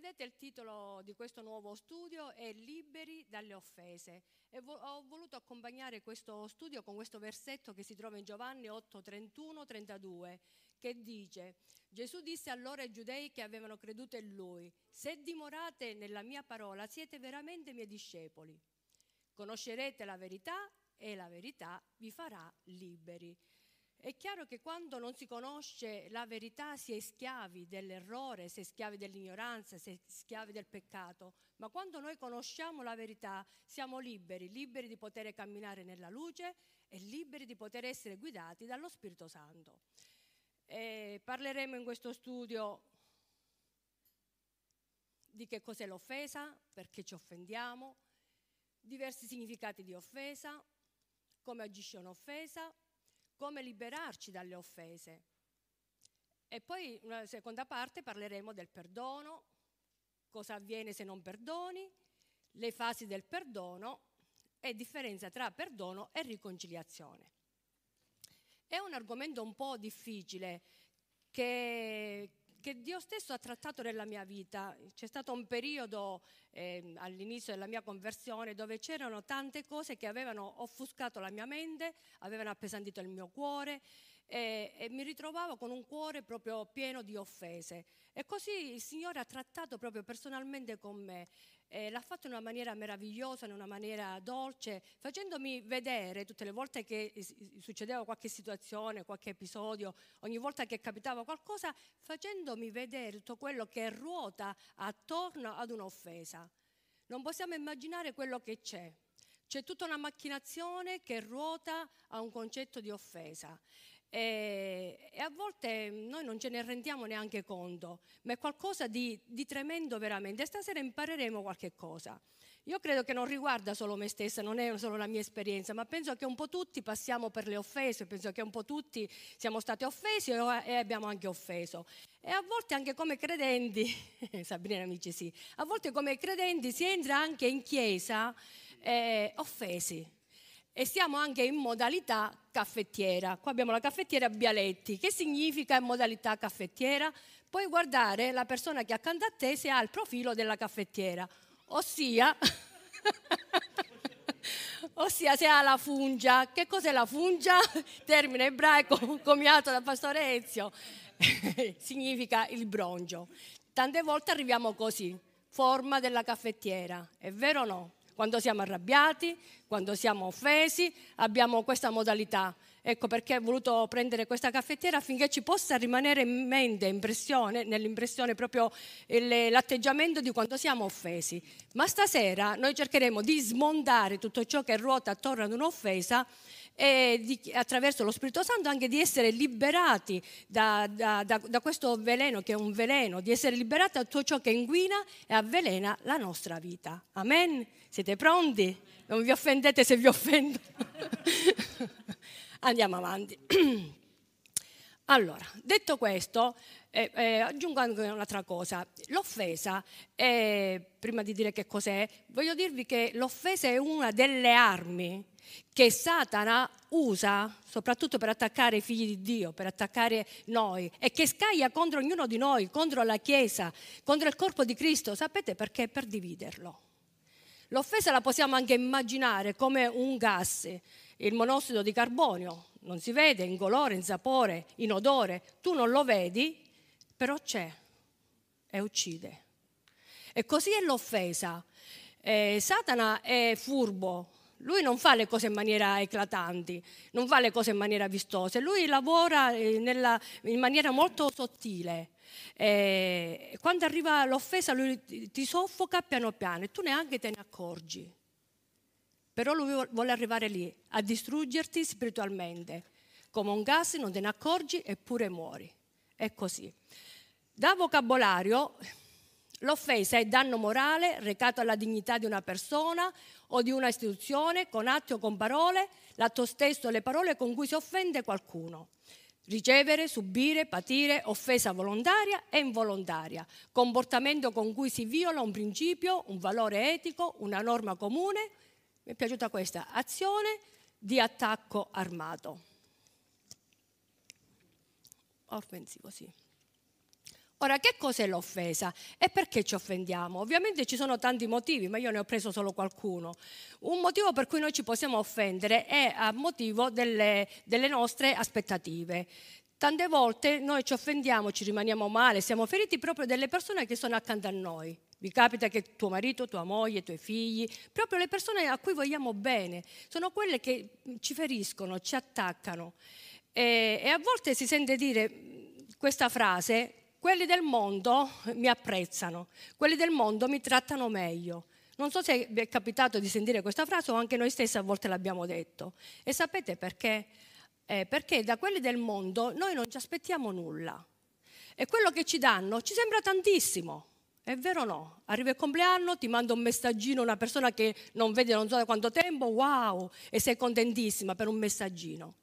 vedete il titolo di questo nuovo studio? È Liberi dalle offese. E vo- ho voluto accompagnare questo studio con questo versetto che si trova in Giovanni 8, 31, 32 che dice Gesù disse allora ai giudei che avevano creduto in lui se dimorate nella mia parola siete veramente miei discepoli. Conoscerete la verità e la verità vi farà liberi è chiaro che quando non si conosce la verità si è schiavi dell'errore, si è schiavi dell'ignoranza, si è schiavi del peccato, ma quando noi conosciamo la verità siamo liberi, liberi di poter camminare nella luce e liberi di poter essere guidati dallo Spirito Santo. E parleremo in questo studio di che cos'è l'offesa, perché ci offendiamo, diversi significati di offesa, come agisce un'offesa come liberarci dalle offese. E poi, una seconda parte, parleremo del perdono, cosa avviene se non perdoni, le fasi del perdono e differenza tra perdono e riconciliazione. È un argomento un po' difficile che, che Dio stesso ha trattato nella mia vita. C'è stato un periodo eh, all'inizio della mia conversione dove c'erano tante cose che avevano offuscato la mia mente, avevano appesantito il mio cuore e, e mi ritrovavo con un cuore proprio pieno di offese. E così il Signore ha trattato proprio personalmente con me eh, l'ha fatto in una maniera meravigliosa, in una maniera dolce, facendomi vedere tutte le volte che succedeva qualche situazione, qualche episodio, ogni volta che capitava qualcosa, facendomi vedere tutto quello che ruota attorno ad un'offesa. Non possiamo immaginare quello che c'è. C'è tutta una macchinazione che ruota a un concetto di offesa. E, e, a volte noi non ce ne rendiamo neanche conto, ma è qualcosa di, di tremendo veramente. Stasera impareremo qualche cosa. Io credo che non riguarda solo me stessa, non è solo la mia esperienza, ma penso che un po' tutti passiamo per le offese, penso che un po' tutti siamo stati offesi e abbiamo anche offeso. E a volte anche come credenti, Sabrina amici sì, a volte come credenti si entra anche in chiesa eh, offesi e siamo anche in modalità caffettiera. Qua abbiamo la caffettiera Bialetti. Che significa in modalità caffettiera? Puoi guardare la persona che accanto a te se ha il profilo della caffettiera, ossia, ossia se ha la fungia. Che cos'è la fungia? Termine ebraico comiato da Pastore Ezio. significa il broncio. Tante volte arriviamo così, forma della caffettiera. È vero o no? Quando siamo arrabbiati, quando siamo offesi, abbiamo questa modalità. Ecco perché ho voluto prendere questa caffettiera affinché ci possa rimanere in mente, impressione, nell'impressione proprio l'atteggiamento di quando siamo offesi. Ma stasera noi cercheremo di smontare tutto ciò che ruota attorno ad un'offesa e di, attraverso lo Spirito Santo anche di essere liberati da, da, da, da, questo veleno che è un veleno, di essere liberati da tutto ciò che inquina e avvelena la nostra vita. Amen? Siete pronti? Non vi offendete se vi offendo. Andiamo avanti. Allora, detto questo, eh, eh, aggiungo anche un'altra cosa. L'offesa, eh, prima di dire che cos'è, voglio dirvi che l'offesa è una delle armi che Satana usa soprattutto per attaccare i figli di Dio, per attaccare noi e che scaglia contro ognuno di noi, contro la Chiesa, contro il corpo di Cristo. Sapete perché? Per dividerlo. L'offesa la possiamo anche immaginare come un gas, il monossido di carbonio, non si vede in colore, in sapore, in odore, tu non lo vedi, però c'è e uccide. E così è l'offesa. Eh, Satana è furbo, lui non fa le cose in maniera eclatanti, non fa le cose in maniera vistosa, lui lavora eh, nella, in maniera molto sottile. E quando arriva l'offesa lui ti soffoca piano piano e tu neanche te ne accorgi. Però lui vuole arrivare lì a distruggerti spiritualmente. Come un gas non te ne accorgi eppure muori. È così. Da vocabolario L'offesa è danno morale recato alla dignità di una persona o di una istituzione con atti o con parole, l'atto stesso, le parole con cui si offende qualcuno. Ricevere, subire, patire, offesa volontaria e involontaria, comportamento con cui si viola un principio, un valore etico, una norma comune. Mi è piaciuta questa azione di attacco armato. Offensivo, sì. Ora, che cos'è l'offesa e perché ci offendiamo? Ovviamente ci sono tanti motivi, ma io ne ho preso solo qualcuno. Un motivo per cui noi ci possiamo offendere è a motivo delle, delle nostre aspettative. Tante volte noi ci offendiamo, ci rimaniamo male, siamo feriti proprio delle persone che sono accanto a noi. Vi capita che tuo marito, tua moglie, i tuoi figli, proprio le persone a cui vogliamo bene, sono quelle che ci feriscono, ci attaccano. E, e a volte si sente dire questa frase, quelli del mondo mi apprezzano, quelli del mondo mi trattano meglio. Non so se vi è capitato di sentire questa frase o anche noi stessi a volte l'abbiamo detto. E sapete perché? Eh, perché da quelli del mondo noi non ci aspettiamo nulla. E quello che ci danno ci sembra tantissimo. È vero o no? Arriva il compleanno, ti manda un messaggino, una persona che non vede non so da quanto tempo, wow, e sei contentissima per un messaggino.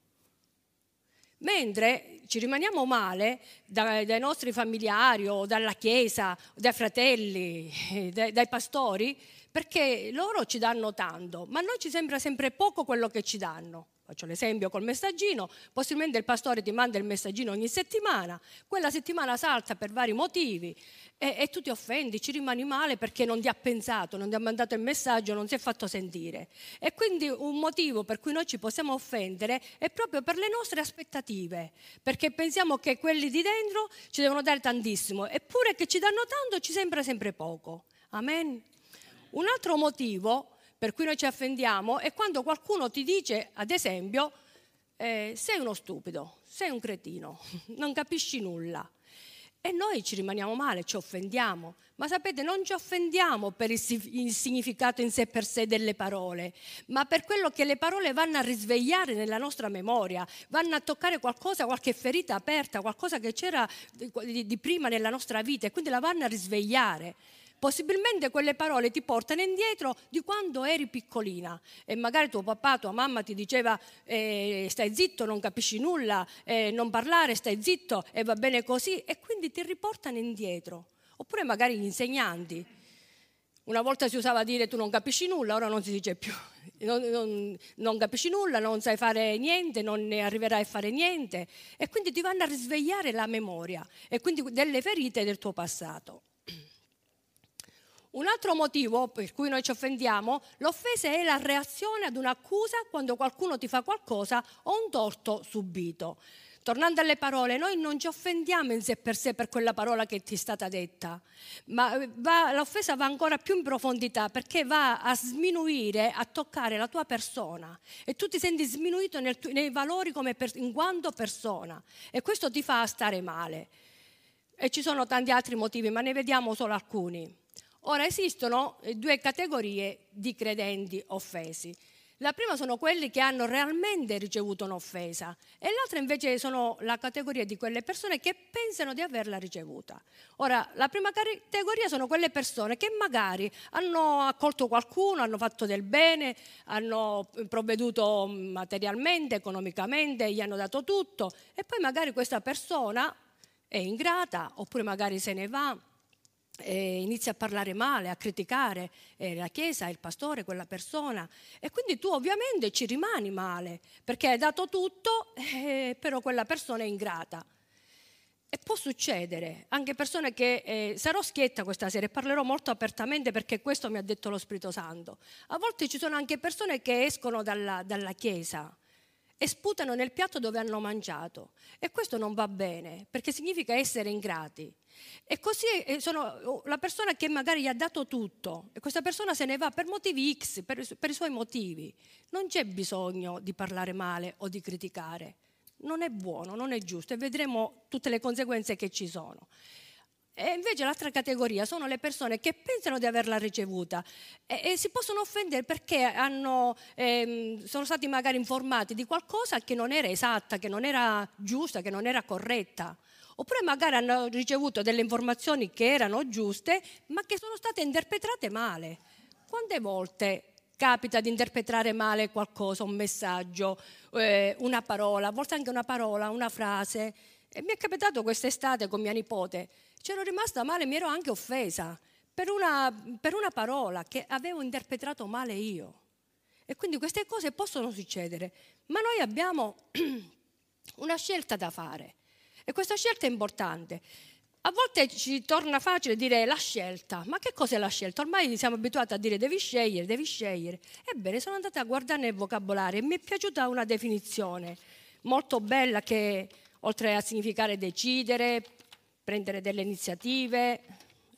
Mentre ci rimaniamo male dai, nostri familiari o dalla Chiesa, dai fratelli, dai, dai pastori, perché loro ci danno tanto, ma a noi ci sembra sempre poco quello che ci danno. Faccio l'esempio col messaggino, possibilmente il pastore ti manda il messaggino ogni settimana, quella settimana salta per vari motivi e, e, tu ti offendi, ci rimani male perché non ti ha pensato, non ti ha mandato il messaggio, non si è fatto sentire. E quindi un motivo per cui noi ci possiamo offendere è proprio per le nostre aspettative, perché pensiamo che quelli di dentro ci devono dare tantissimo, eppure che ci danno tanto ci sembra sempre poco. Amen. Un altro motivo per cui noi ci offendiamo è quando qualcuno ti dice, ad esempio, eh, sei uno stupido, sei un cretino, non capisci nulla. E noi ci rimaniamo male, ci offendiamo. Ma sapete, non ci offendiamo per il significato in sé per sé delle parole, ma per quello che le parole vanno a risvegliare nella nostra memoria, vanno a toccare qualcosa, qualche ferita aperta, qualcosa che c'era di prima nella nostra vita e quindi la vanno a risvegliare. Possibilmente quelle parole ti portano indietro di quando eri piccolina e magari tuo papà, tua mamma ti diceva eh, stai zitto, non capisci nulla, eh, non parlare, stai zitto e va bene così e quindi ti riportano indietro. Oppure magari gli insegnanti. Una volta si usava dire tu non capisci nulla, ora non si dice più. Non, non, non, capisci nulla, non sai fare niente, non ne arriverai a fare niente e quindi ti vanno a risvegliare la memoria e quindi delle ferite del tuo passato. Un altro motivo per cui noi ci offendiamo, l'offesa è la reazione ad un'accusa quando qualcuno ti fa qualcosa o un torto subito. Tornando alle parole, noi non ci offendiamo in sé per sé per quella parola che ti è stata detta, ma va, l'offesa va ancora più in profondità perché va a sminuire, a toccare la tua persona e tu ti senti sminuito nel, nei valori per, in quanto persona e questo ti fa stare male. E ci sono tanti altri motivi, ma ne vediamo solo alcuni. Ora esistono eh, due categorie di credenti offesi. La prima sono quelli che hanno realmente ricevuto un'offesa e l'altra invece sono la categoria di quelle persone che pensano di averla ricevuta. Ora, la prima categoria sono quelle persone che magari hanno accolto qualcuno, hanno fatto del bene, hanno provveduto materialmente, economicamente, gli hanno dato tutto e poi magari questa persona è ingrata oppure magari se ne va e inizia a parlare male, a criticare eh, la Chiesa, il pastore, quella persona. E quindi tu ovviamente ci rimani male, perché hai dato tutto, eh, però quella persona è ingrata. E può succedere, anche persone che eh, sarò schietta questa sera e parlerò molto apertamente perché questo mi ha detto lo Spirito Santo. A volte ci sono anche persone che escono dalla, dalla Chiesa e sputano nel piatto dove hanno mangiato. E questo non va bene, perché significa essere ingrati. E così eh, sono oh, la persona che magari gli ha dato tutto e questa persona se ne va per motivi X, per, per i suoi motivi. Non c'è bisogno di parlare male o di criticare. Non è buono, non è giusto e vedremo tutte le conseguenze che ci sono. E invece l'altra categoria sono le persone che pensano di averla ricevuta e, e si possono offendere perché hanno, ehm, sono stati magari informati di qualcosa che non era esatta, che non era giusta, che non era corretta. Oppure magari hanno ricevuto delle informazioni che erano giuste, ma che sono state interpretate male. Quante volte capita di interpretare male qualcosa, un messaggio, eh, una parola, a volte anche una parola, una frase? E mi è capitato quest'estate con mia nipote c'ero rimasta male, mi ero anche offesa per una, per una parola che avevo interpretato male io. E quindi queste cose possono succedere, ma noi abbiamo una scelta da fare e questa scelta è importante. A volte ci torna facile dire la scelta, ma che cos'è la scelta? Ormai siamo abituati a dire devi scegliere, devi scegliere. Ebbene, sono andata a guardare nel vocabolario e mi è piaciuta una definizione molto bella che oltre a significare decidere, prendere delle iniziative,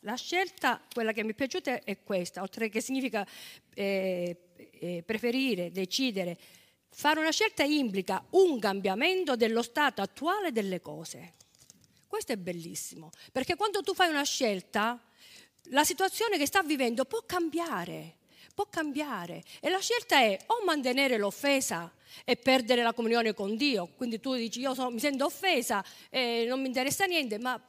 la scelta, quella che mi è piaciuta è questa, oltre che significa eh, eh, preferire, decidere, fare una scelta implica un cambiamento dello stato attuale delle cose. Questo è bellissimo, perché quando tu fai una scelta, la situazione che sta vivendo può cambiare, può cambiare. E la scelta è o mantenere l'offesa e perdere la comunione con Dio, quindi tu dici io sono, mi sento offesa e non mi interessa niente, ma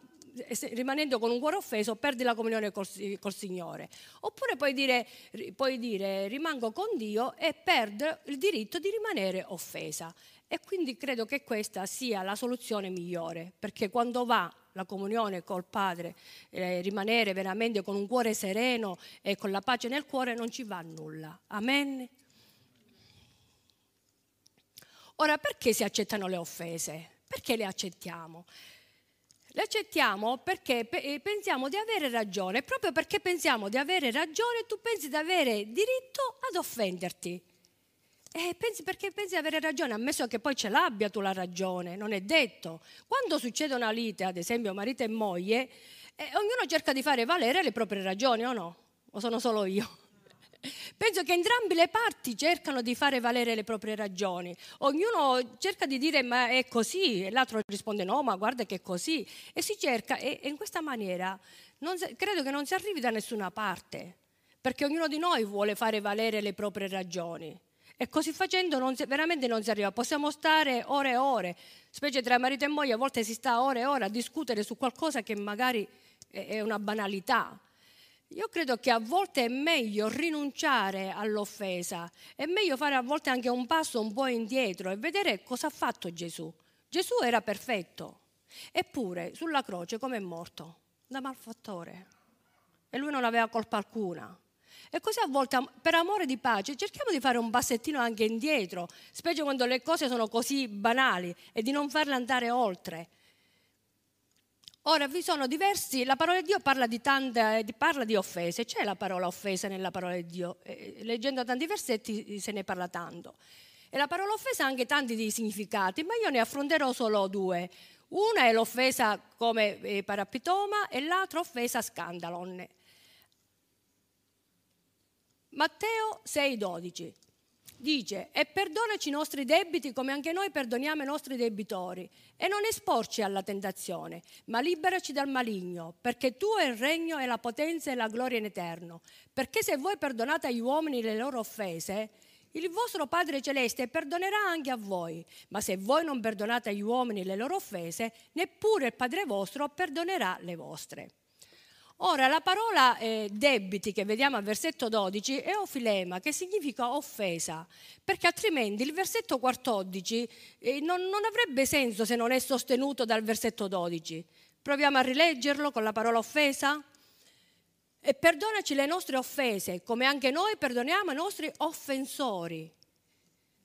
rimanendo con un cuore offeso perdi la comunione col, col Signore. Oppure puoi dire, puoi dire rimango con Dio e perdo il diritto di rimanere offesa. E quindi credo che questa sia la soluzione migliore, perché quando va la comunione col Padre, eh, rimanere veramente con un cuore sereno e con la pace nel cuore non ci va nulla. Amen. Ora, perché si accettano le offese? Perché le accettiamo? Le accettiamo perché eh, pensiamo di avere ragione. Proprio perché pensiamo di avere ragione, tu pensi di avere diritto ad offenderti. Eh, pensi, perché pensi di avere ragione, ammesso che poi ce l'abbia tu la ragione, non è detto. Quando succede una lite, ad esempio marito e moglie, eh, ognuno cerca di fare valere le proprie ragioni o no? O sono solo io? Penso che entrambe le parti cercano di fare valere le proprie ragioni. Ognuno cerca di dire ma è così e l'altro risponde no, ma guarda che è così. E si cerca e, in questa maniera non, credo che non si arrivi da nessuna parte, perché ognuno di noi vuole fare valere le proprie ragioni. E così facendo non si, veramente non si arriva. Possiamo stare ore e ore, specie tra marito e moglie, a volte si sta ore e ore a discutere su qualcosa che magari è una banalità io credo che a volte è meglio rinunciare all'offesa, è meglio fare a volte anche un passo un po' indietro e vedere cosa ha fatto Gesù. Gesù era perfetto, eppure sulla croce come è morto? Da malfattore. E lui non aveva colpa alcuna. E così a volte, per amore di pace, cerchiamo di fare un passettino anche indietro, specie quando le cose sono così banali, e di non farle andare oltre. Ora vi sono diversi, la parola di Dio parla di, tante, parla di offese, c'è la parola offesa nella parola di Dio, eh, leggendo tanti versetti eh, se ne parla tanto. E la parola offesa ha anche tanti significati, ma io ne affronterò solo due. Una è l'offesa come eh, parapitoma e l'altra offesa scandalon. Matteo 6,12 dice e perdonaci i nostri debiti come anche noi perdoniamo i nostri debitori e non esporci alla tentazione, ma liberaci dal maligno, perché tu è il regno e la potenza e la gloria in eterno. Perché se voi perdonate agli uomini le loro offese, il vostro Padre Celeste perdonerà anche a voi, ma se voi non perdonate agli uomini le loro offese, neppure il Padre vostro perdonerà le vostre. Ora, la parola eh, debiti che vediamo al versetto 12 è ofilema, che significa offesa, perché altrimenti il versetto 14 eh, non, non avrebbe senso se non è sostenuto dal versetto 12. Proviamo a rileggerlo con la parola offesa. E perdonaci le nostre offese, come anche noi perdoniamo i nostri offensori.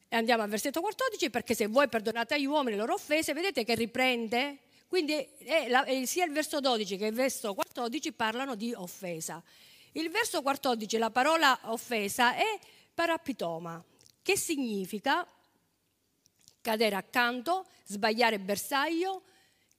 E andiamo al versetto 14, perché se voi perdonate agli uomini le loro offese, vedete che riprende quindi è la, è sia il verso 12 che il verso 14 parlano di offesa. Il verso 14, la parola offesa è parapitoma, che significa cadere accanto, sbagliare bersaglio,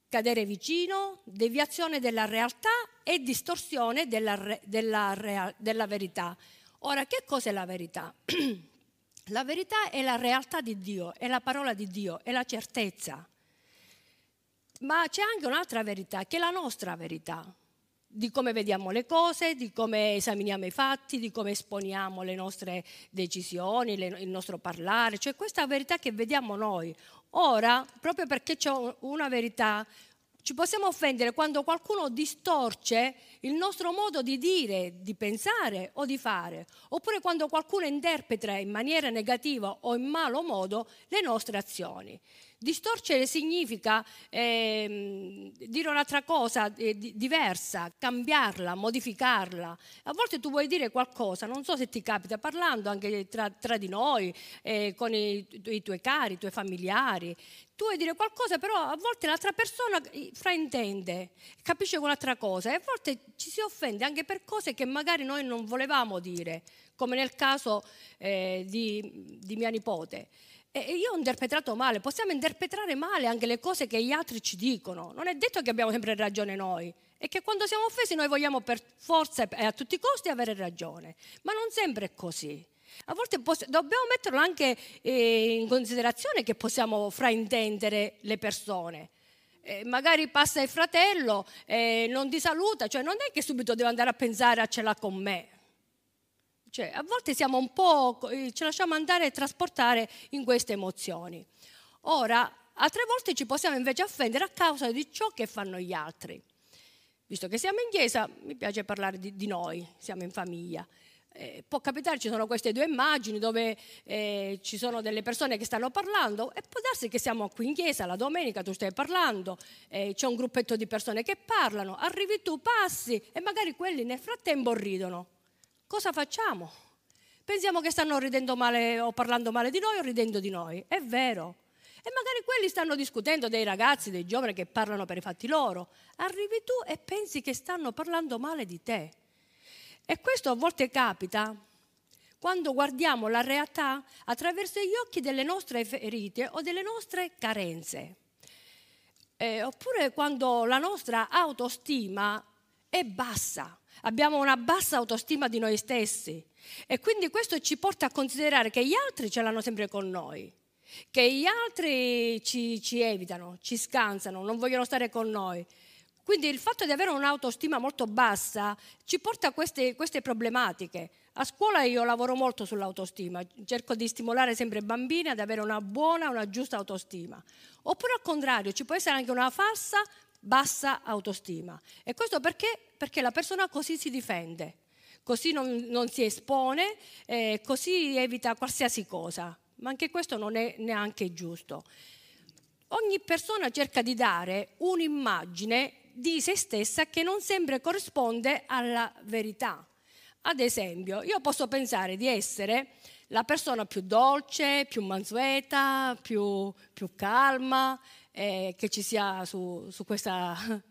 cadere vicino, deviazione della realtà e distorsione della, della, della verità. Ora, che cos'è la verità? la verità è la realtà di Dio, è la parola di Dio, è la certezza. Ma c'è anche un'altra verità, che è la nostra verità, di come vediamo le cose, di come esaminiamo i fatti, di come esponiamo le nostre decisioni, le, il nostro parlare, cioè questa verità che vediamo noi. Ora, proprio perché c'è una verità, ci possiamo offendere quando qualcuno distorce il nostro modo di dire, di pensare o di fare, oppure quando qualcuno interpreta in maniera negativa o in malo modo le nostre azioni. Distorcere significa eh, dire un'altra cosa eh, diversa, cambiarla, modificarla. A volte tu vuoi dire qualcosa, non so se ti capita, parlando anche tra, tra di noi, eh, con i, i, tuoi cari, i tuoi familiari. Tu vuoi dire qualcosa, però a volte l'altra persona eh, fraintende, capisce un'altra cosa e a volte ci si offende anche per cose che magari noi non volevamo dire, come nel caso eh, di, di mia nipote. E io ho interpretato male, possiamo interpretare male anche le cose che gli altri ci dicono. Non è detto che abbiamo sempre ragione noi, è che quando siamo offesi noi vogliamo per forza e a tutti i costi avere ragione, ma non sempre è così. A volte dobbiamo metterlo anche eh, in considerazione che possiamo fraintendere le persone. Eh, magari passa il fratello, eh, non ti saluta, cioè non è che subito deve andare a pensare a ce l'ha con me. Cioè, a volte siamo un po', eh, ci lasciamo andare e trasportare in queste emozioni. Ora, altre volte ci possiamo invece offendere a causa di ciò che fanno gli altri. Visto che siamo in chiesa, mi piace parlare di, di noi, siamo in famiglia. Eh, può capitare, ci sono queste due immagini dove eh, ci sono delle persone che stanno parlando e può darsi che siamo qui in chiesa la domenica, tu stai parlando, eh, c'è un gruppetto di persone che parlano, arrivi tu, passi e magari quelli nel frattempo ridono cosa facciamo? Pensiamo che stanno ridendo male o parlando male di noi o ridendo di noi. È vero. E magari quelli stanno discutendo dei ragazzi, dei giovani che parlano per i fatti loro. Arrivi tu e pensi che stanno parlando male di te. E questo a volte capita quando guardiamo la realtà attraverso gli occhi delle nostre ferite o delle nostre carenze. Eh, oppure quando la nostra autostima è bassa abbiamo una bassa autostima di noi stessi e quindi questo ci porta a considerare che gli altri ce l'hanno sempre con noi, che gli altri ci, ci evitano, ci scansano, non vogliono stare con noi. Quindi il fatto di avere un'autostima molto bassa ci porta a queste, queste, problematiche. A scuola io lavoro molto sull'autostima, cerco di stimolare sempre i bambini ad avere una buona, una giusta autostima. Oppure al contrario, ci può essere anche una falsa bassa autostima. E questo perché? Perché la persona così si difende, così non, non si espone, eh, così evita qualsiasi cosa. Ma anche questo non è neanche giusto. Ogni persona cerca di dare un'immagine di se stessa che non sempre corrisponde alla verità. Ad esempio, io posso pensare di essere la persona più dolce, più mansueta, più, più calma, eh, che ci sia su, su questa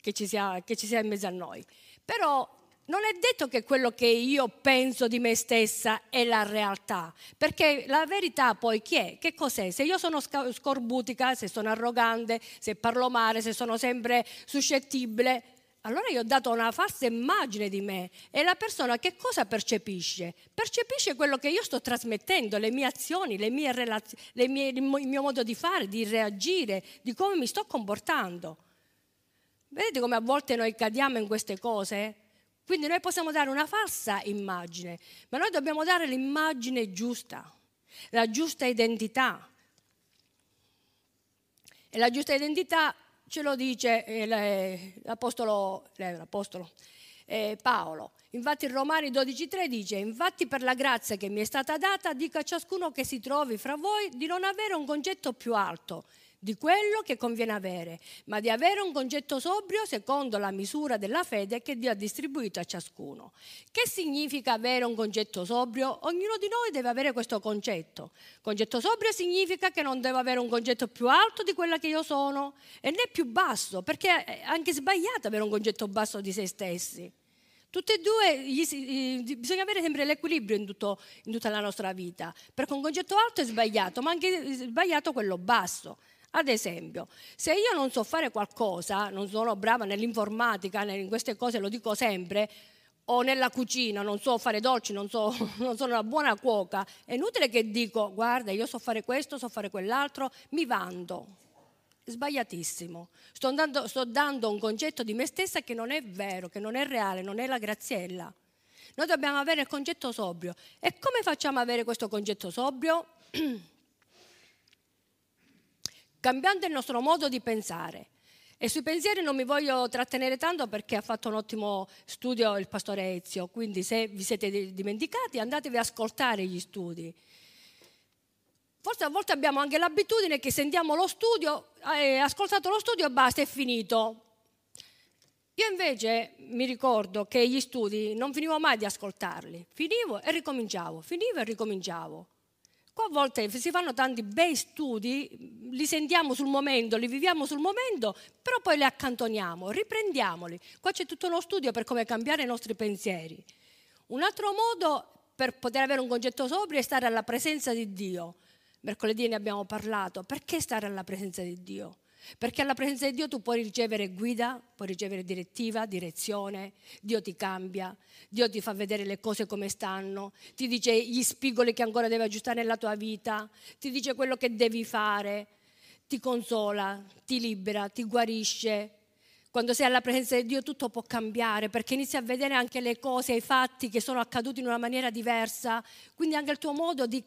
che ci, sia, che ci sia in mezzo a noi. Però non è detto che quello che io penso di me stessa è la realtà, perché la verità poi chi è? Che cos'è? Se io sono scorbutica, se sono arrogante, se parlo male, se sono sempre suscettibile, allora io ho dato una falsa immagine di me e la persona che cosa percepisce? Percepisce quello che io sto trasmettendo, le mie azioni, le mie relaz- le mie, il mio modo di fare, di reagire, di come mi sto comportando. Vedete come a volte noi cadiamo in queste cose? Quindi noi possiamo dare una falsa immagine, ma noi dobbiamo dare l'immagine giusta, la giusta identità. E la giusta identità ce lo dice eh, l'apostolo, eh, l'apostolo eh, Paolo. Infatti in Romani 12.3 dice, infatti per la grazia che mi è stata data, dico a ciascuno che si trovi fra voi di non avere un concetto più alto di quello che conviene avere, ma di avere un concetto sobrio secondo la misura della fede che Dio ha distribuito a ciascuno. Che significa avere un concetto sobrio? Ognuno di noi deve avere questo concetto. Concetto sobrio significa che non devo avere un concetto più alto di quella che io sono e né più basso, perché è anche sbagliato avere un concetto basso di se stessi. Tutte e due, bisogna avere sempre l'equilibrio in, tutto, in tutta la nostra vita, perché un concetto alto è sbagliato, ma anche sbagliato quello basso. Ad esempio, se io non so fare qualcosa, non sono brava nell'informatica, in queste cose lo dico sempre, o nella cucina, non so fare dolci, non, so, non sono una buona cuoca, è inutile che dico, guarda, io so fare questo, so fare quell'altro, mi vando. Sbagliatissimo. Sto dando, sto dando un concetto di me stessa che non è vero, che non è reale, non è la graziella. Noi dobbiamo avere il concetto sobrio. E come facciamo ad avere questo concetto sobrio? cambiando il nostro modo di pensare. E sui pensieri non mi voglio trattenere tanto perché ha fatto un ottimo studio il pastore Ezio, quindi se vi siete dimenticati andatevi ad ascoltare gli studi. Forse a volte abbiamo anche l'abitudine che sentiamo lo studio, eh, ascoltato lo studio e basta, è finito. Io invece mi ricordo che gli studi non finivo mai di ascoltarli, finivo e ricominciavo, finivo e ricominciavo. Qua a volte si fanno tanti bei studi, li sentiamo sul momento, li viviamo sul momento, però poi li accantoniamo, riprendiamoli. Qua c'è tutto uno studio per come cambiare i nostri pensieri. Un altro modo per poter avere un concetto sobrio è stare alla presenza di Dio. Mercoledì ne abbiamo parlato. Perché stare alla presenza di Dio? Perché alla presenza di Dio tu puoi ricevere guida, puoi ricevere direttiva, direzione, Dio ti cambia, Dio ti fa vedere le cose come stanno, ti dice gli spigoli che ancora devi aggiustare nella tua vita, ti dice quello che devi fare, ti consola, ti libera, ti guarisce, quando sei alla presenza di Dio tutto può cambiare perché inizi a vedere anche le cose, i fatti che sono accaduti in una maniera diversa. Quindi anche il tuo modo di,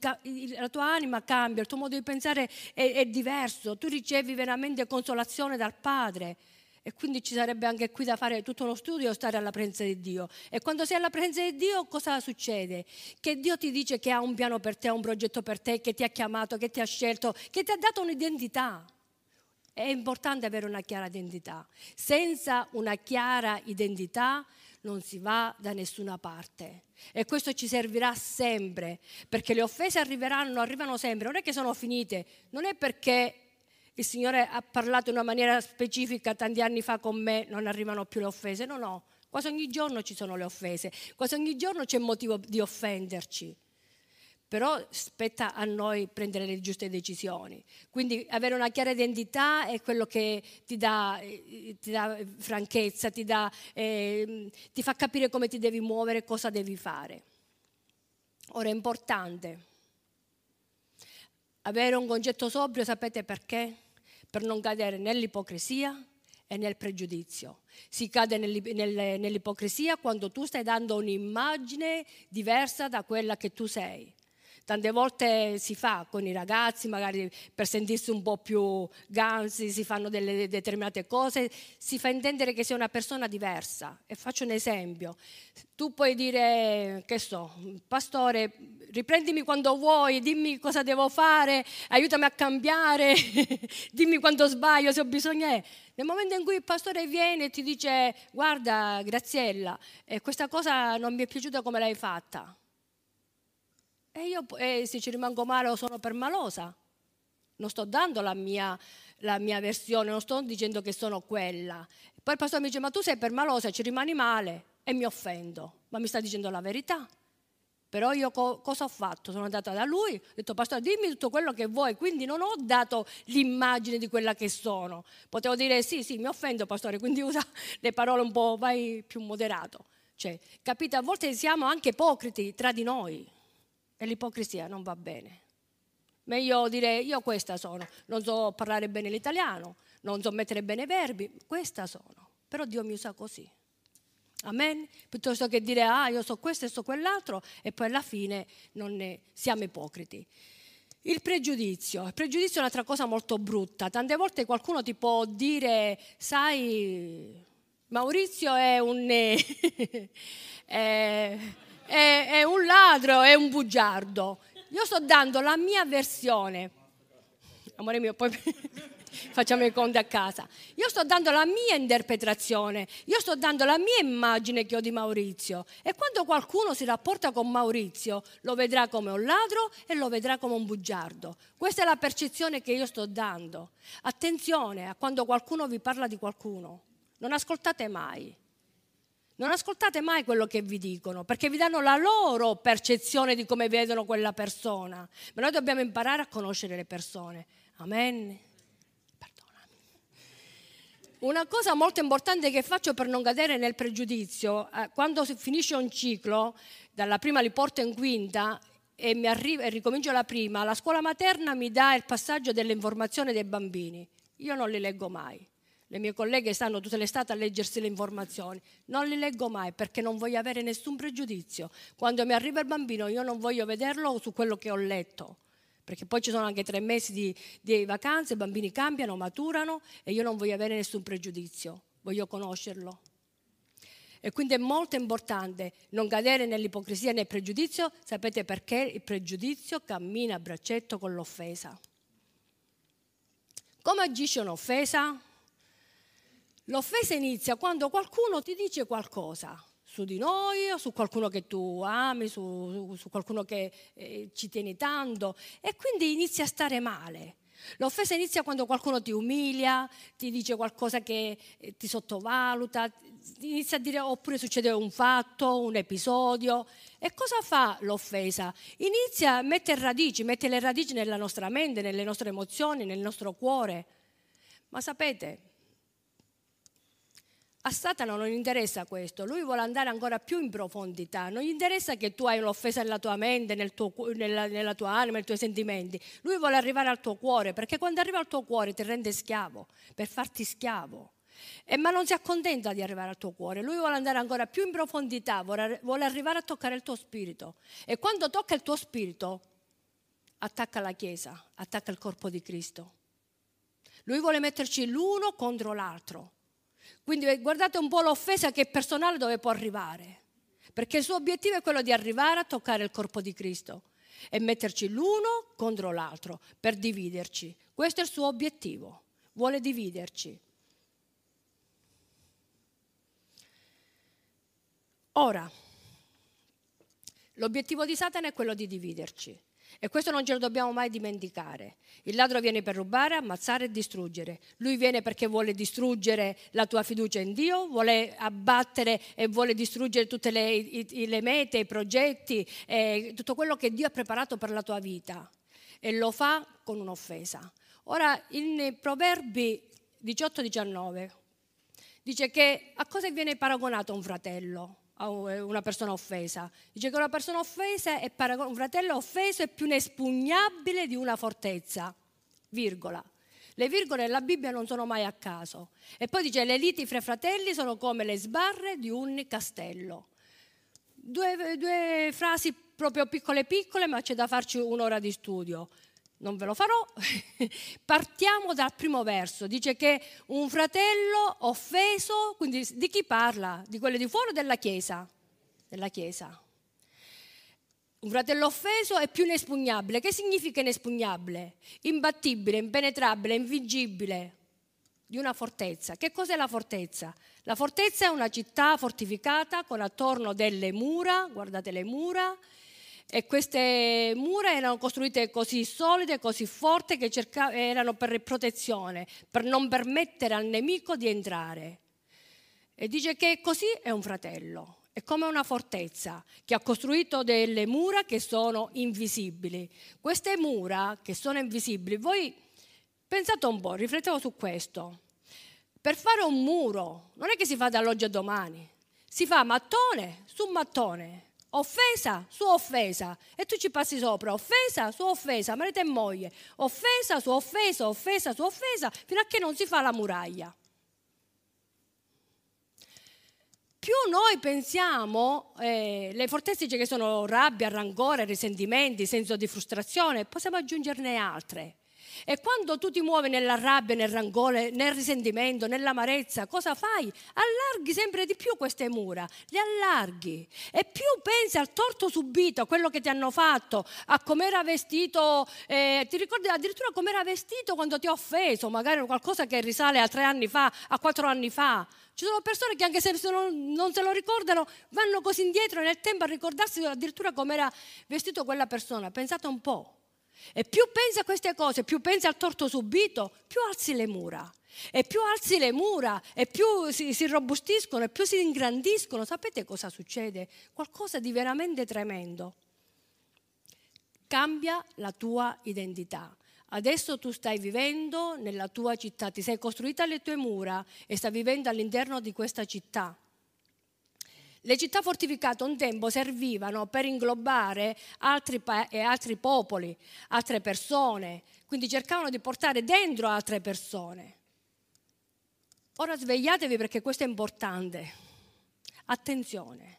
la tua anima cambia, il tuo modo di pensare è, è diverso. Tu ricevi veramente consolazione dal Padre. E quindi ci sarebbe anche qui da fare tutto uno studio, stare alla presenza di Dio. E quando sei alla presenza di Dio, cosa succede? Che Dio ti dice che ha un piano per te, un progetto per te, che ti ha chiamato, che ti ha scelto, che ti ha dato un'identità. È importante avere una chiara identità. Senza una chiara identità non si va da nessuna parte. E questo ci servirà sempre, perché le offese arriveranno, arrivano sempre, non è che sono finite, non è perché il Signore ha parlato in una maniera specifica tanti anni fa con me, non arrivano più le offese, no, no, quasi ogni giorno ci sono le offese, quasi ogni giorno c'è motivo di offenderci però spetta a noi prendere le giuste decisioni. Quindi avere una chiara identità è quello che ti dà, eh, ti dà franchezza, ti, dà, eh, ti fa capire come ti devi muovere, cosa devi fare. Ora è importante avere un concetto sobrio, sapete perché? Per non cadere nell'ipocrisia e nel pregiudizio. Si cade nell'ipocrisia quando tu stai dando un'immagine diversa da quella che tu sei. Tante volte si fa con i ragazzi, magari per sentirsi un po' più ganzi, si fanno delle determinate cose, si fa intendere che sei una persona diversa. E faccio un esempio. Tu puoi dire, che so, pastore, riprendimi quando vuoi, dimmi cosa devo fare, aiutami a cambiare, dimmi quando sbaglio, se ho bisogno. Nel momento in cui il pastore viene e ti dice, guarda Graziella, eh, questa cosa non mi è piaciuta come l'hai fatta e io eh, se ci rimango male o sono permalosa. Non sto dando la mia, la mia versione, non sto dicendo che sono quella. Poi il pastore mi dice, ma tu sei permalosa, ci rimani male e mi offendo. Ma mi sta dicendo la verità. Però io co- cosa ho fatto? Sono andata da lui, ho detto pastore dimmi tutto quello che vuoi, quindi non ho dato l'immagine di quella che sono. Potevo dire sì, sì, mi offendo pastore, quindi usa le parole un po', vai più moderato. Cioè, capite, a volte siamo anche ipocriti tra di noi. E l'ipocrisia non va bene. Meglio dire io questa sono, non so parlare bene l'italiano, non so mettere bene i verbi, questa sono. Però Dio mi usa così. Amen? Piuttosto che dire ah io so questo e so quell'altro e poi alla fine non ne siamo ipocriti. Il pregiudizio. Il pregiudizio è un'altra cosa molto brutta. Tante volte qualcuno ti può dire, sai, Maurizio è un... è, è, è un ladro, è un bugiardo. Io sto dando la mia versione. Amore mio, poi facciamo i conti a casa. Io sto dando la mia interpretazione, io sto dando la mia immagine che ho di Maurizio. E quando qualcuno si rapporta con Maurizio, lo vedrà come un ladro e lo vedrà come un bugiardo. Questa è la percezione che io sto dando. Attenzione a quando qualcuno vi parla di qualcuno. Non ascoltate mai. Non ascoltate mai quello che vi dicono, perché vi danno la loro percezione di come vedono quella persona. Ma noi dobbiamo imparare a conoscere le persone. Amen. Perdonami. Una cosa molto importante che faccio per non cadere nel pregiudizio, eh, quando finisce un ciclo, dalla prima li porto in quinta e, mi arrivo, e ricomincio la prima, la scuola materna mi dà il passaggio delle informazioni dei bambini. Io non li leggo mai. Le mie colleghe stanno tutte le estate a leggersi le informazioni. Non li leggo mai perché non voglio avere nessun pregiudizio. Quando mi arriva il bambino io non voglio vederlo su quello che ho letto. Perché poi ci sono anche tre mesi di, di vacanze, i bambini cambiano, maturano e io non voglio avere nessun pregiudizio. Voglio conoscerlo. E quindi è molto importante non cadere nell'ipocrisia e nel pregiudizio. Sapete perché il pregiudizio cammina a braccetto con l'offesa. Come agisce un'offesa? L'offesa inizia quando qualcuno ti dice qualcosa su di noi o su qualcuno che tu ami, su, su qualcuno che eh, ci tieni tanto e quindi inizi a stare male. L'offesa inizia quando qualcuno ti umilia, ti dice qualcosa che eh, ti sottovaluta, inizia a dire oppure succede un fatto, un episodio. E cosa fa l'offesa? Inizia a mettere radici, mette le radici nella nostra mente, nelle nostre emozioni, nel nostro cuore. Ma sapete, a Satana non interessa questo, lui vuole andare ancora più in profondità, non gli interessa che tu hai un'offesa nella tua mente, nel tuo, nella, nella, tua anima, nei tuoi sentimenti, lui vuole arrivare al tuo cuore, perché quando arriva al tuo cuore ti rende schiavo, per farti schiavo. E, ma non si accontenta di arrivare al tuo cuore, lui vuole andare ancora più in profondità, vuole, vuole arrivare a toccare il tuo spirito. E quando tocca il tuo spirito, attacca la Chiesa, attacca il corpo di Cristo. Lui vuole metterci l'uno contro l'altro. Quindi eh, guardate un po' l'offesa che è personale dove può arrivare. Perché il suo obiettivo è quello di arrivare a toccare il corpo di Cristo e metterci l'uno contro l'altro per dividerci. Questo è il suo obiettivo. Vuole dividerci. Ora, l'obiettivo di Satana è quello di dividerci. E questo non ce lo dobbiamo mai dimenticare. Il ladro viene per rubare, ammazzare e distruggere. Lui viene perché vuole distruggere la tua fiducia in Dio, vuole abbattere e vuole distruggere tutte le, i, le mete, i progetti, eh, tutto quello che Dio ha preparato per la tua vita. E lo fa con un'offesa. Ora, in Proverbi 18-19 dice che a cosa viene paragonato un fratello? A una persona offesa. Dice che una persona offesa è un fratello offeso è più inespugnabile di una fortezza. Virgola. Le virgole nella Bibbia non sono mai a caso. E poi dice le liti fra fratelli sono come le sbarre di un castello. Due, due frasi proprio piccole piccole, ma c'è da farci un'ora di studio non ve lo farò. Partiamo dal primo verso. Dice che un fratello offeso, quindi di chi parla? Di quelli di fuori o della Chiesa? Della Chiesa. Un fratello offeso è più inespugnabile. Che significa inespugnabile? Imbattibile, impenetrabile, invincibile di una fortezza. Che cos'è la fortezza? La fortezza è una città fortificata con attorno delle mura, guardate le mura, e queste mura erano costruite così solide, così forti che cerca- erano per protezione, per non permettere al nemico di entrare. E dice che così è un fratello, è come una fortezza che ha costruito delle mura che sono invisibili. Queste mura che sono invisibili, voi pensate un po', riflettevo su questo. Per fare un muro non è che si fa dall'oggi a domani, si fa mattone su mattone offesa su offesa e tu ci passi sopra, offesa su offesa, marito e moglie, offesa su offesa, offesa su offesa, fino a che non si fa la muraglia. Più noi pensiamo, eh, le fortezze che sono rabbia, rancore, risentimenti, senso di frustrazione, possiamo aggiungerne altre. E quando tu ti muovi nella rabbia, nel rancore, nel risentimento, nell'amarezza, cosa fai? Allarghi sempre di più queste mura, le allarghi. E più pensi al torto subito, a quello che ti hanno fatto, a come era vestito, eh, ti ricordi addirittura come era vestito quando ti ha offeso, magari qualcosa che risale a tre anni fa, a quattro anni fa. Ci sono persone che anche se non se lo ricordano vanno così indietro nel tempo a ricordarsi addirittura come era vestito quella persona. Pensate un po'. E più pensi a queste cose, più pensi al torto subito, più alzi le mura. E più alzi le mura e più si, si robustiscono e più si ingrandiscono. Sapete cosa succede? Qualcosa di veramente tremendo. Cambia la tua identità. Adesso tu stai vivendo nella tua città, ti sei costruita le tue mura e stai vivendo all'interno di questa città. Le città fortificate un tempo servivano per inglobare altri, altri popoli, altre persone, quindi cercavano di portare dentro altre persone. Ora svegliatevi perché questo è importante. Attenzione.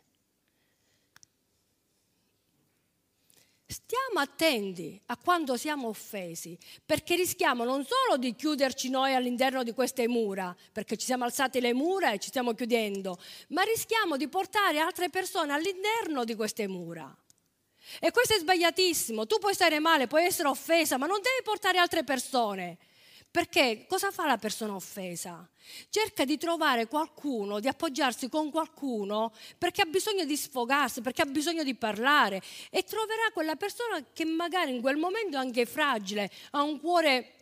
Stiamo attenti a quando siamo offesi, perché rischiamo non solo di chiuderci noi all'interno di queste mura, perché ci siamo alzati le mura e ci stiamo chiudendo, ma rischiamo di portare altre persone all'interno di queste mura. E questo è sbagliatissimo. Tu puoi stare male, puoi essere offesa, ma non devi portare altre persone. Perché cosa fa la persona offesa? Cerca di trovare qualcuno, di appoggiarsi con qualcuno perché ha bisogno di sfogarsi, perché ha bisogno di parlare e troverà quella persona che magari in quel momento è anche fragile, ha un cuore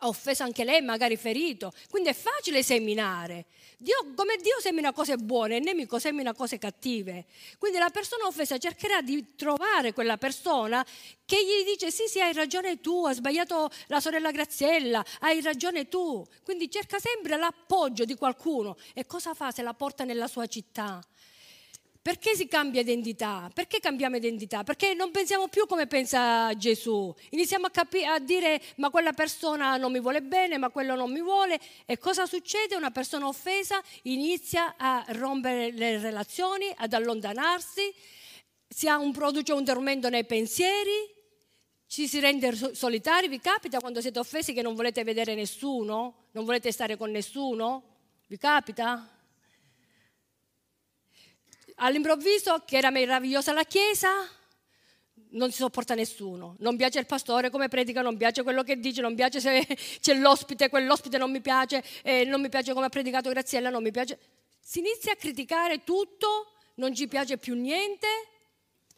offeso anche lei, magari ferito. Quindi è facile seminare. Dio, come Dio semina cose buone, il nemico semina cose cattive. Quindi la persona offesa cercherà di trovare quella persona che gli dice sì sì hai ragione tu, ha sbagliato la sorella Graziella, hai ragione tu. Quindi cerca sempre l'appoggio di qualcuno. E cosa fa se la porta nella sua città? Perché si cambia identità? Perché cambiamo identità? Perché non pensiamo più come pensa Gesù. Iniziamo a, capi- a, dire ma quella persona non mi vuole bene, ma quello non mi vuole. E cosa succede? Una persona offesa inizia a rompere le relazioni, ad allontanarsi, si un, produce un tormento nei pensieri, ci si rende solitari. Vi capita quando siete offesi che non volete vedere nessuno? Non volete stare con nessuno? Vi capita? All'improvviso, che era meravigliosa la chiesa, non si sopporta nessuno, non piace il pastore come predica, non piace quello che dice, non piace se c'è l'ospite, quell'ospite non mi piace, eh, non mi piace come ha predicato Graziella, non mi piace. Si inizia a criticare tutto, non ci piace più niente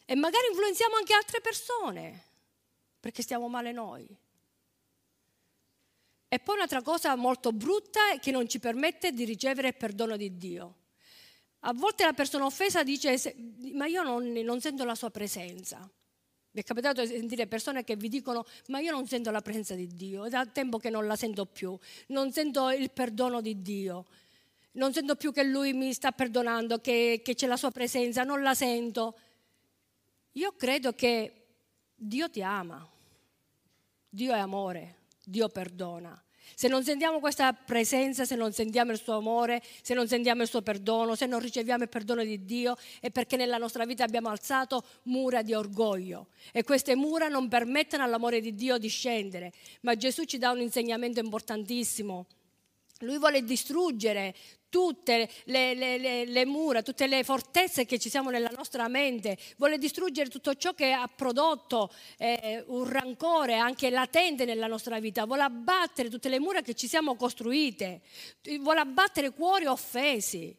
e magari influenziamo anche altre persone perché stiamo male noi. E poi un'altra cosa molto brutta è che non ci permette di ricevere il perdono di Dio. A volte la persona offesa dice, ma io non, non sento la sua presenza. Mi è capitato di sentire persone che vi dicono, ma io non sento la presenza di Dio, è da tempo che non la sento più, non sento il perdono di Dio, non sento più che Lui mi sta perdonando, che, che c'è la sua presenza, non la sento. Io credo che Dio ti ama, Dio è amore, Dio perdona. Se non sentiamo questa presenza, se non sentiamo il suo amore, se non sentiamo il suo perdono, se non riceviamo il perdono di Dio, è perché nella nostra vita abbiamo alzato mura di orgoglio e queste mura non permettono all'amore di Dio di scendere. Ma Gesù ci dà un insegnamento importantissimo. Lui vuole distruggere tutte le, le, le, le, mura, tutte le fortezze che ci siamo nella nostra mente, vuole distruggere tutto ciò che ha prodotto eh, un rancore anche latente nella nostra vita, vuole abbattere tutte le mura che ci siamo costruite, vuole abbattere cuori offesi.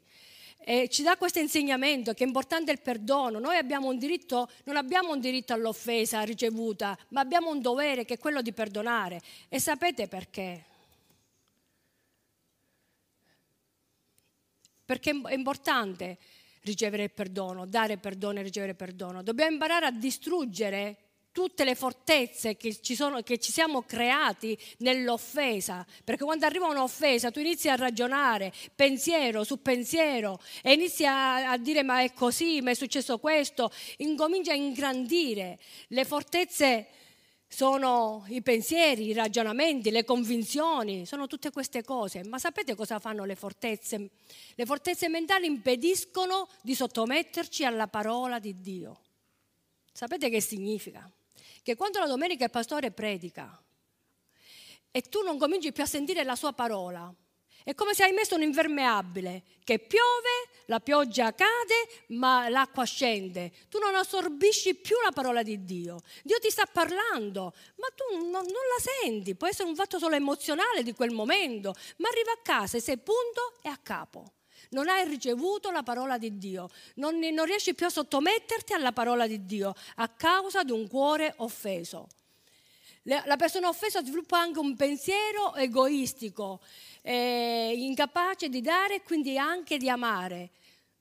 E ci dà questo insegnamento che è importante il perdono. Noi abbiamo un diritto, non abbiamo un diritto all'offesa ricevuta, ma abbiamo un dovere che è quello di perdonare. E sapete perché? Perché è importante ricevere il perdono, dare perdono e ricevere perdono. Dobbiamo imparare a distruggere tutte le fortezze che ci, sono, che ci siamo creati nell'offesa, perché quando arriva un'offesa tu inizi a ragionare pensiero su pensiero e inizi a, a dire ma è così, ma è successo questo, incomincia a ingrandire le fortezze sono i pensieri, i ragionamenti, le convinzioni, sono tutte queste cose. Ma sapete cosa fanno le fortezze? Le fortezze mentali impediscono di sottometterci alla parola di Dio. Sapete che significa? Che quando la domenica il pastore predica e tu non cominci più a sentire la sua parola, è come se hai messo un impermeabile che piove, la pioggia cade, ma l'acqua scende. Tu non assorbisci più la parola di Dio. Dio ti sta parlando, ma tu non, non la senti. Può essere un fatto solo emozionale di quel momento, ma arriva a casa e sei punto e a capo. Non hai ricevuto la parola di Dio, non, non riesci più a sottometterti alla parola di Dio a causa di un cuore offeso. La persona offesa sviluppa anche un pensiero egoistico eh, incapace di dare e quindi anche di amare.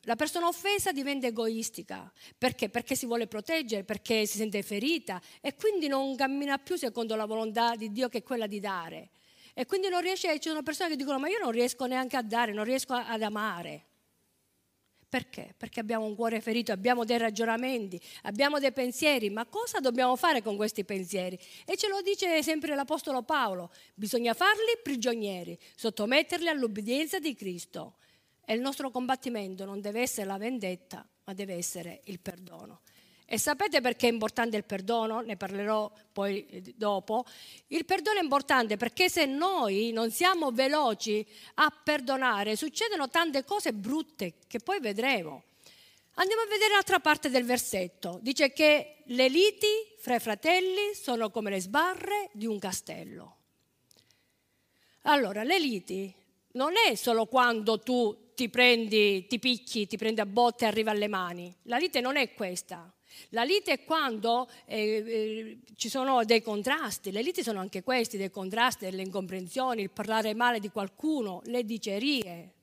La persona offesa diventa egoistica. Perché? Perché si vuole proteggere, perché si sente ferita e quindi non cammina più secondo la volontà di Dio che è quella di dare. E quindi non riesce, ci sono persone che dicono ma io non riesco neanche a dare, non riesco ad amare. Perché? Perché abbiamo un cuore ferito, abbiamo dei ragionamenti, abbiamo dei pensieri, ma cosa dobbiamo fare con questi pensieri? E ce lo dice sempre l'Apostolo Paolo, bisogna farli prigionieri, sottometterli all'obbedienza di Cristo. E il nostro combattimento non deve essere la vendetta, ma deve essere il perdono. E sapete perché è importante il perdono? Ne parlerò poi eh, dopo. Il perdono è importante perché se noi non siamo veloci a perdonare, succedono tante cose brutte che poi vedremo. Andiamo a vedere l'altra parte del versetto. Dice che le liti fra i fratelli sono come le sbarre di un castello. Allora, le liti non è solo quando tu ti prendi, ti picchi, ti prendi a botte e arriva alle mani. La lite non è questa. La lite è quando eh, eh, ci sono dei contrasti, le liti sono anche questi, dei contrasti, delle incomprensioni, il parlare male di qualcuno, le dicerie.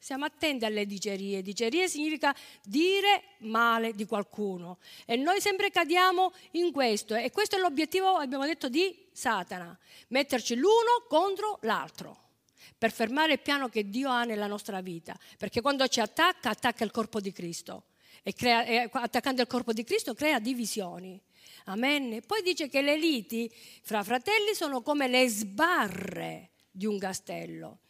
Siamo attenti alle dicerie. Dicerie significa dire male di qualcuno. E noi sempre cadiamo in questo. E questo è l'obiettivo, abbiamo detto, di Satana. Metterci l'uno contro l'altro. Per fermare il piano che Dio ha nella nostra vita. Perché quando ci attacca, attacca il corpo di Cristo e, crea, e attaccando il corpo di Cristo crea divisioni. Amen. Poi dice che le liti fra fratelli sono come le sbarre di un castello.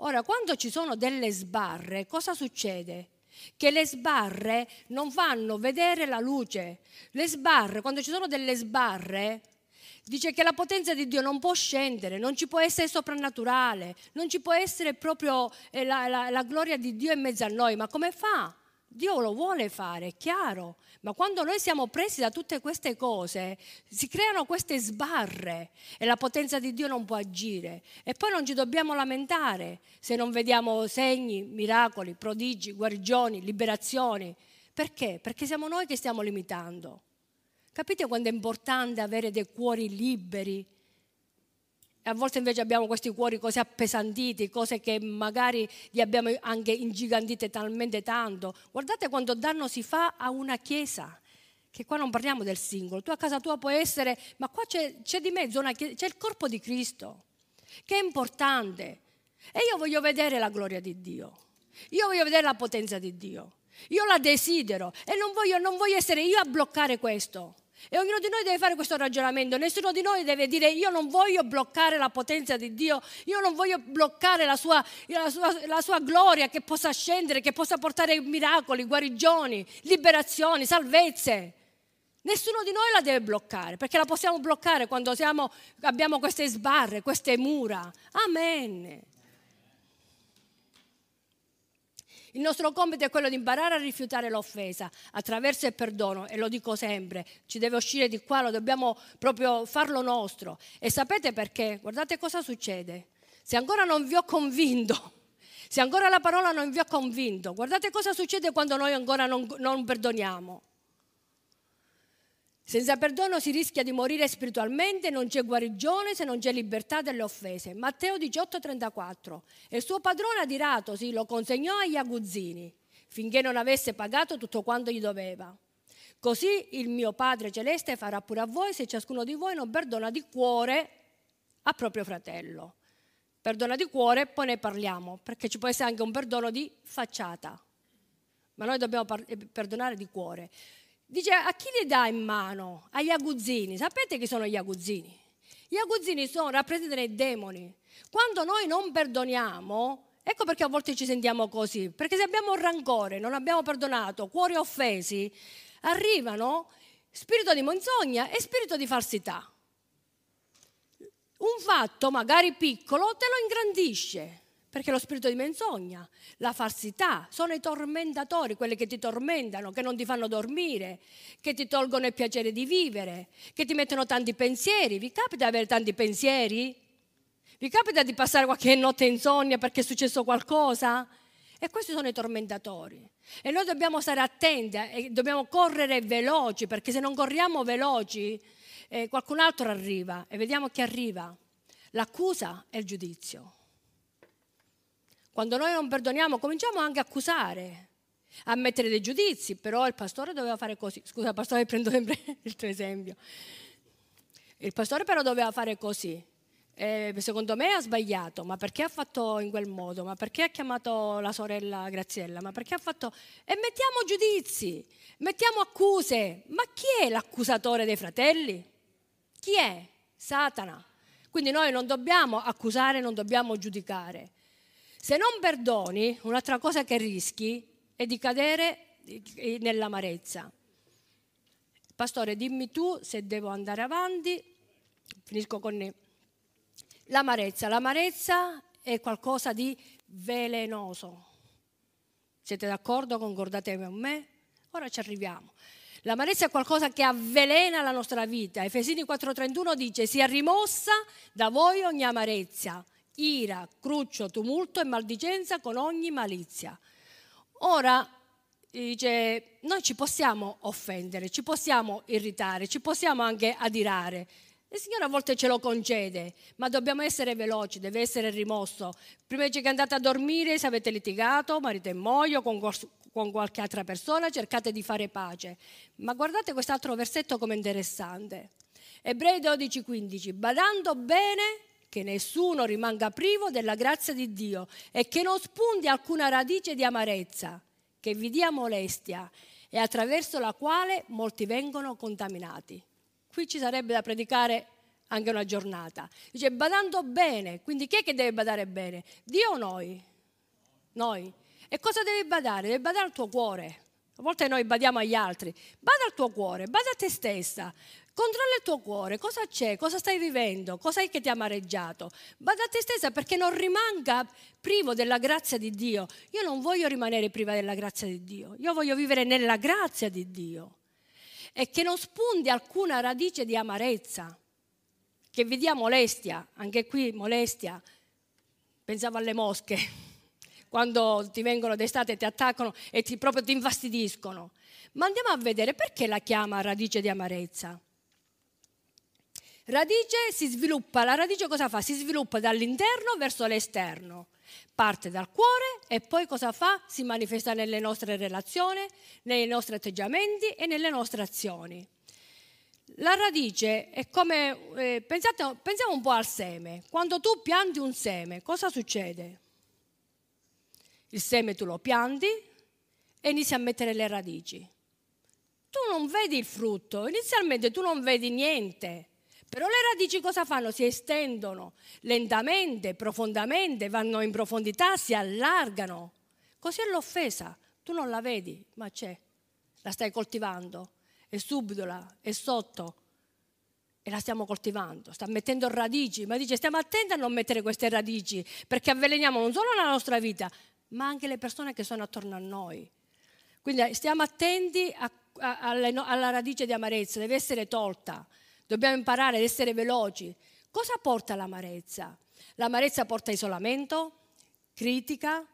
Ora, quando ci sono delle sbarre, cosa succede? Che le sbarre non fanno vedere la luce. Le sbarre, quando ci sono delle sbarre, dice che la potenza di Dio non può scendere, non ci può essere soprannaturale, non ci può essere proprio eh, la, la, la gloria di Dio in mezzo a noi. Ma come fa? Dio lo vuole fare, è chiaro, ma quando noi siamo presi da tutte queste cose, si creano queste sbarre e la potenza di Dio non può agire. E poi non ci dobbiamo lamentare se non vediamo segni, miracoli, prodigi, guarigioni, liberazioni. Perché? Perché siamo noi che stiamo limitando. Capite quando è importante avere dei cuori liberi? A volte invece abbiamo questi cuori così appesantiti, cose che magari li abbiamo anche ingigantite talmente tanto. Guardate quando danno si fa a una chiesa, che qua non parliamo del singolo, tu a casa tua puoi essere, ma qua c'è, c'è di mezzo una chiesa, c'è il corpo di Cristo, che è importante. E io voglio vedere la gloria di Dio, io voglio vedere la potenza di Dio, io la desidero e non voglio, non voglio essere io a bloccare questo. E ognuno di noi deve fare questo ragionamento, nessuno di noi deve dire io non voglio bloccare la potenza di Dio, io non voglio bloccare la sua, la sua, la sua gloria che possa scendere, che possa portare miracoli, guarigioni, liberazioni, salvezze. Nessuno di noi la deve bloccare, perché la possiamo bloccare quando siamo, abbiamo queste sbarre, queste mura. Amen. Il nostro compito è quello di imparare a rifiutare l'offesa attraverso il perdono e lo dico sempre, ci deve uscire di qua, lo dobbiamo proprio farlo nostro. E sapete perché? Guardate cosa succede. Se ancora non vi ho convinto, se ancora la parola non vi ha convinto, guardate cosa succede quando noi ancora non, non perdoniamo. Senza perdono si rischia di morire spiritualmente, non c'è guarigione se non c'è libertà dalle offese. Matteo 18:34. E il suo padrone adirato lo consegnò agli aguzzini finché non avesse pagato tutto quanto gli doveva. Così il mio Padre Celeste farà pure a voi se ciascuno di voi non perdona di cuore a proprio fratello. Perdona di cuore, poi ne parliamo, perché ci può essere anche un perdono di facciata. Ma noi dobbiamo perdonare di cuore. Dice a chi li dà in mano? Agli aguzzini. Sapete chi sono gli aguzzini? Gli aguzzini sono, rappresentano i demoni. Quando noi non perdoniamo, ecco perché a volte ci sentiamo così, perché se abbiamo rancore, non abbiamo perdonato, cuori offesi, arrivano spirito di menzogna e spirito di falsità. Un fatto magari piccolo te lo ingrandisce. Perché lo spirito di menzogna, la falsità, sono i tormentatori, quelli che ti tormentano, che non ti fanno dormire, che ti tolgono il piacere di vivere, che ti mettono tanti pensieri. Vi capita di avere tanti pensieri? Vi capita di passare qualche notte insonnia perché è successo qualcosa? E questi sono i tormentatori. E noi dobbiamo stare attenti eh, e dobbiamo correre veloci, perché se non corriamo veloci, eh, qualcun altro arriva e vediamo chi arriva. L'accusa e il giudizio. Quando noi non perdoniamo cominciamo anche a accusare, a mettere dei giudizi, però il pastore doveva fare così. Scusa, pastore, prendo sempre il tuo esempio. Il pastore però doveva fare così. Eh, secondo me ha sbagliato, ma perché ha fatto in quel modo? Ma perché ha chiamato la sorella Graziella? Ma perché ha fatto... E mettiamo giudizi, mettiamo accuse. Ma chi è l'accusatore dei fratelli? Chi è? Satana. Quindi noi non dobbiamo accusare, non dobbiamo giudicare. Se non perdoni, un'altra cosa che rischi è di cadere nell'amarezza. Pastore, dimmi tu se devo andare avanti. Finisco con l'amarezza. L'amarezza è qualcosa di velenoso. Siete d'accordo? Concordate con me? Ora ci arriviamo. L'amarezza è qualcosa che avvelena la nostra vita. Efesini 4:31 dice: Sia rimossa da voi ogni amarezza, ira, cruccio, tumulto e maldicenza con ogni malizia. Ora dice: Noi ci possiamo offendere, ci possiamo irritare, ci possiamo anche adirare. Il Signore a volte ce lo concede, ma dobbiamo essere veloci, deve essere rimosso. Prima che andate a dormire, se avete litigato, marito e moglie, con, con qualche altra persona, cercate di fare pace. Ma guardate quest'altro versetto come interessante. Ebrei 12:15, badando bene che nessuno rimanga privo della grazia di Dio e che non spunti alcuna radice di amarezza, che vi dia molestia e attraverso la quale molti vengono contaminati. Qui ci sarebbe da predicare anche una giornata. Dice badando bene, quindi chi è che deve badare bene? Dio o noi? Noi. E cosa devi badare? Devi badare al tuo cuore. A volte noi badiamo agli altri. Bada al tuo cuore, bada a te stessa. Controlla il tuo cuore, cosa c'è, cosa stai vivendo, cosa è che ti ha amareggiato. Bada a te stessa perché non rimanga privo della grazia di Dio. Io non voglio rimanere priva della grazia di Dio, io voglio vivere nella grazia di Dio. E che non spunti alcuna radice di amarezza, che vi dia molestia, anche qui molestia. Pensavo alle mosche quando ti vengono d'estate e ti attaccano e ti, proprio ti infastidiscono. Ma andiamo a vedere perché la chiama radice di amarezza. Radice si sviluppa, la radice cosa fa? Si sviluppa dall'interno verso l'esterno. Parte dal cuore e poi cosa fa? Si manifesta nelle nostre relazioni, nei nostri atteggiamenti e nelle nostre azioni. La radice è come, eh, pensate, pensiamo un po' al seme. Quando tu pianti un seme, cosa succede? Il seme tu lo pianti e inizi a mettere le radici. Tu non vedi il frutto, inizialmente tu non vedi niente, però le radici cosa fanno? Si estendono lentamente, profondamente, vanno in profondità, si allargano. Così è l'offesa, tu non la vedi, ma c'è, la stai coltivando, è subdola, è sotto. E la stiamo coltivando, sta mettendo radici, ma dice stiamo attenti a non mettere queste radici perché avveleniamo non solo la nostra vita, ma anche le persone che sono attorno a noi. Quindi stiamo attenti a, a, alle, alla radice di amarezza, deve essere tolta, dobbiamo imparare ad essere veloci. Cosa porta l'amarezza? L'amarezza porta isolamento, critica,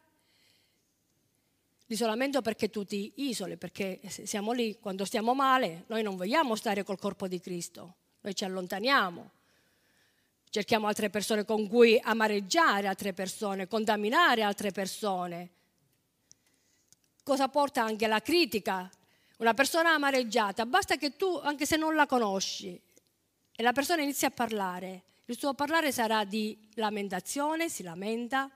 l'isolamento perché tu ti isoli, perché siamo lì quando stiamo male, noi non vogliamo stare col corpo di Cristo, noi ci allontaniamo cerchiamo altre persone con cui amareggiare altre persone, contaminare altre persone. Cosa porta anche la critica? Una persona amareggiata, basta che tu, anche se non la conosci, e la persona inizia a parlare, il suo parlare sarà di lamentazione, si lamenta,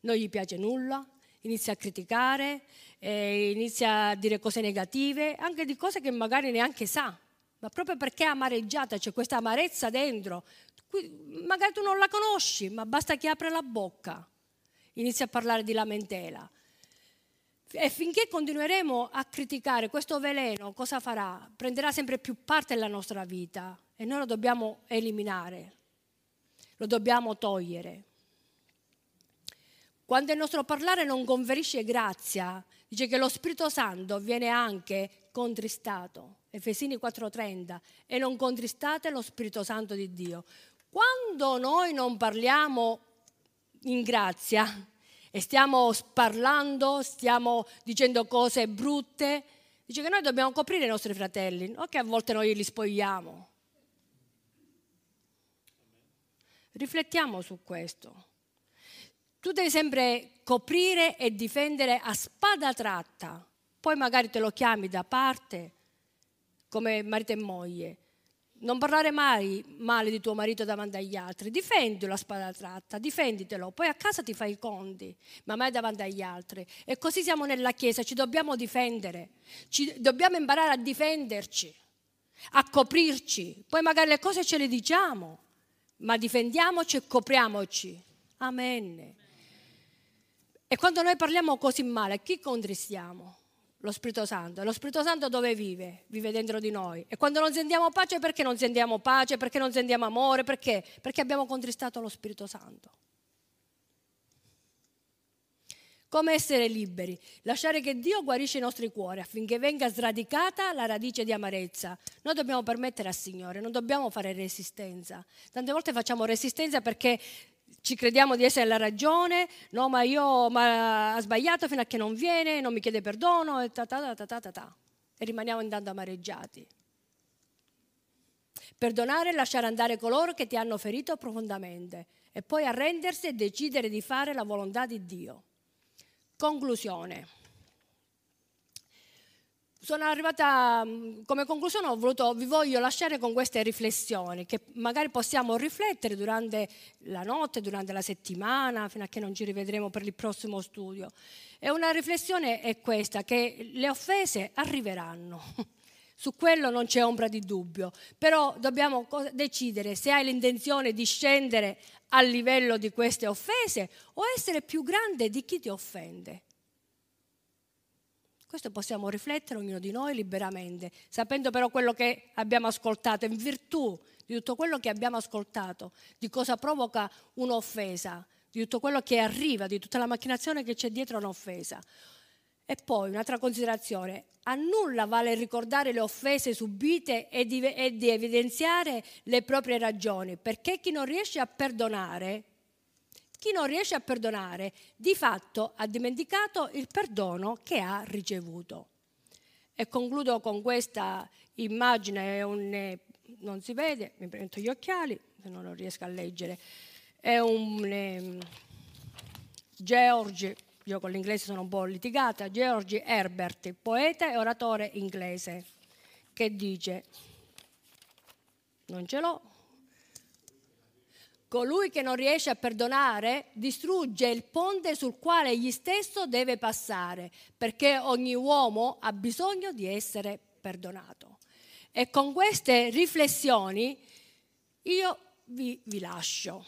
non gli piace nulla, inizia a criticare, eh, inizia a dire cose negative, anche di cose che magari neanche sa, ma proprio perché è amareggiata, c'è questa amarezza dentro, magari tu non la conosci, ma basta che apre la bocca, inizia a parlare di lamentela. E finché continueremo a criticare questo veleno, cosa farà? Prenderà sempre più parte della nostra vita e noi lo dobbiamo eliminare, lo dobbiamo togliere. Quando il nostro parlare non conferisce grazia, dice che lo Spirito Santo viene anche contristato. Efesini 4:30 e non contristate lo Spirito Santo di Dio. Quando noi non parliamo in grazia e stiamo parlando, stiamo dicendo cose brutte, dice che noi dobbiamo coprire i nostri fratelli, non che a volte noi li spogliamo. Riflettiamo su questo. Tu devi sempre coprire e difendere a spada tratta, poi magari te lo chiami da parte come marito e moglie. Non parlare mai male di tuo marito davanti agli altri, difendilo a spada tratta, difenditelo, poi a casa ti fai i conti, ma mai davanti agli altri. E così siamo nella Chiesa, ci dobbiamo difendere, ci dobbiamo imparare a difenderci, a coprirci, poi magari le cose ce le diciamo, ma difendiamoci e copriamoci. Amen. E quando noi parliamo così male, chi contristiamo? lo Spirito Santo. E lo Spirito Santo dove vive? Vive dentro di noi. E quando non sentiamo pace, perché non sentiamo pace? Perché non sentiamo amore? Perché? Perché abbiamo contristato lo Spirito Santo. Come essere liberi? Lasciare che Dio guarisce i nostri cuori affinché venga sradicata la radice di amarezza. Noi dobbiamo permettere al Signore, non dobbiamo fare resistenza. Tante volte facciamo resistenza perché ci crediamo di essere la ragione, no, ma io ma ha sbagliato fino a che non viene, non mi chiede perdono e ta ta ta ta ta ta. E rimaniamo intanto amareggiati. Perdonare e lasciare andare coloro che ti hanno ferito profondamente e poi arrendersi e decidere di fare la volontà di Dio. Conclusione. Sono arrivata mm, come conclusione, ho voluto, vi voglio lasciare con queste riflessioni che magari possiamo riflettere durante la notte, durante la settimana, fino a che non ci rivedremo per il prossimo studio. E una riflessione è questa, che le offese arriveranno. Su quello non c'è ombra di dubbio, però dobbiamo decidere se hai l'intenzione di scendere al livello di queste offese o essere più grande di chi ti offende. Questo possiamo riflettere ognuno di noi liberamente, sapendo però quello che abbiamo ascoltato, in virtù di tutto quello che abbiamo ascoltato, di cosa provoca un'offesa, di tutto quello che arriva, di tutta la macchinazione che c'è dietro un'offesa. E poi un'altra considerazione, a nulla vale ricordare le offese subite e di, e di evidenziare le proprie ragioni, perché chi non riesce a perdonare, chi non riesce a perdonare, di fatto ha dimenticato il perdono che ha ricevuto. E concludo con questa immagine, un, non si vede, mi prendo gli occhiali, se non lo riesco a leggere, è un eh, George io con l'inglese sono un po' litigata, George Herbert, poeta e oratore inglese, che dice, non ce l'ho, colui che non riesce a perdonare distrugge il ponte sul quale egli stesso deve passare, perché ogni uomo ha bisogno di essere perdonato. E con queste riflessioni io vi, vi lascio.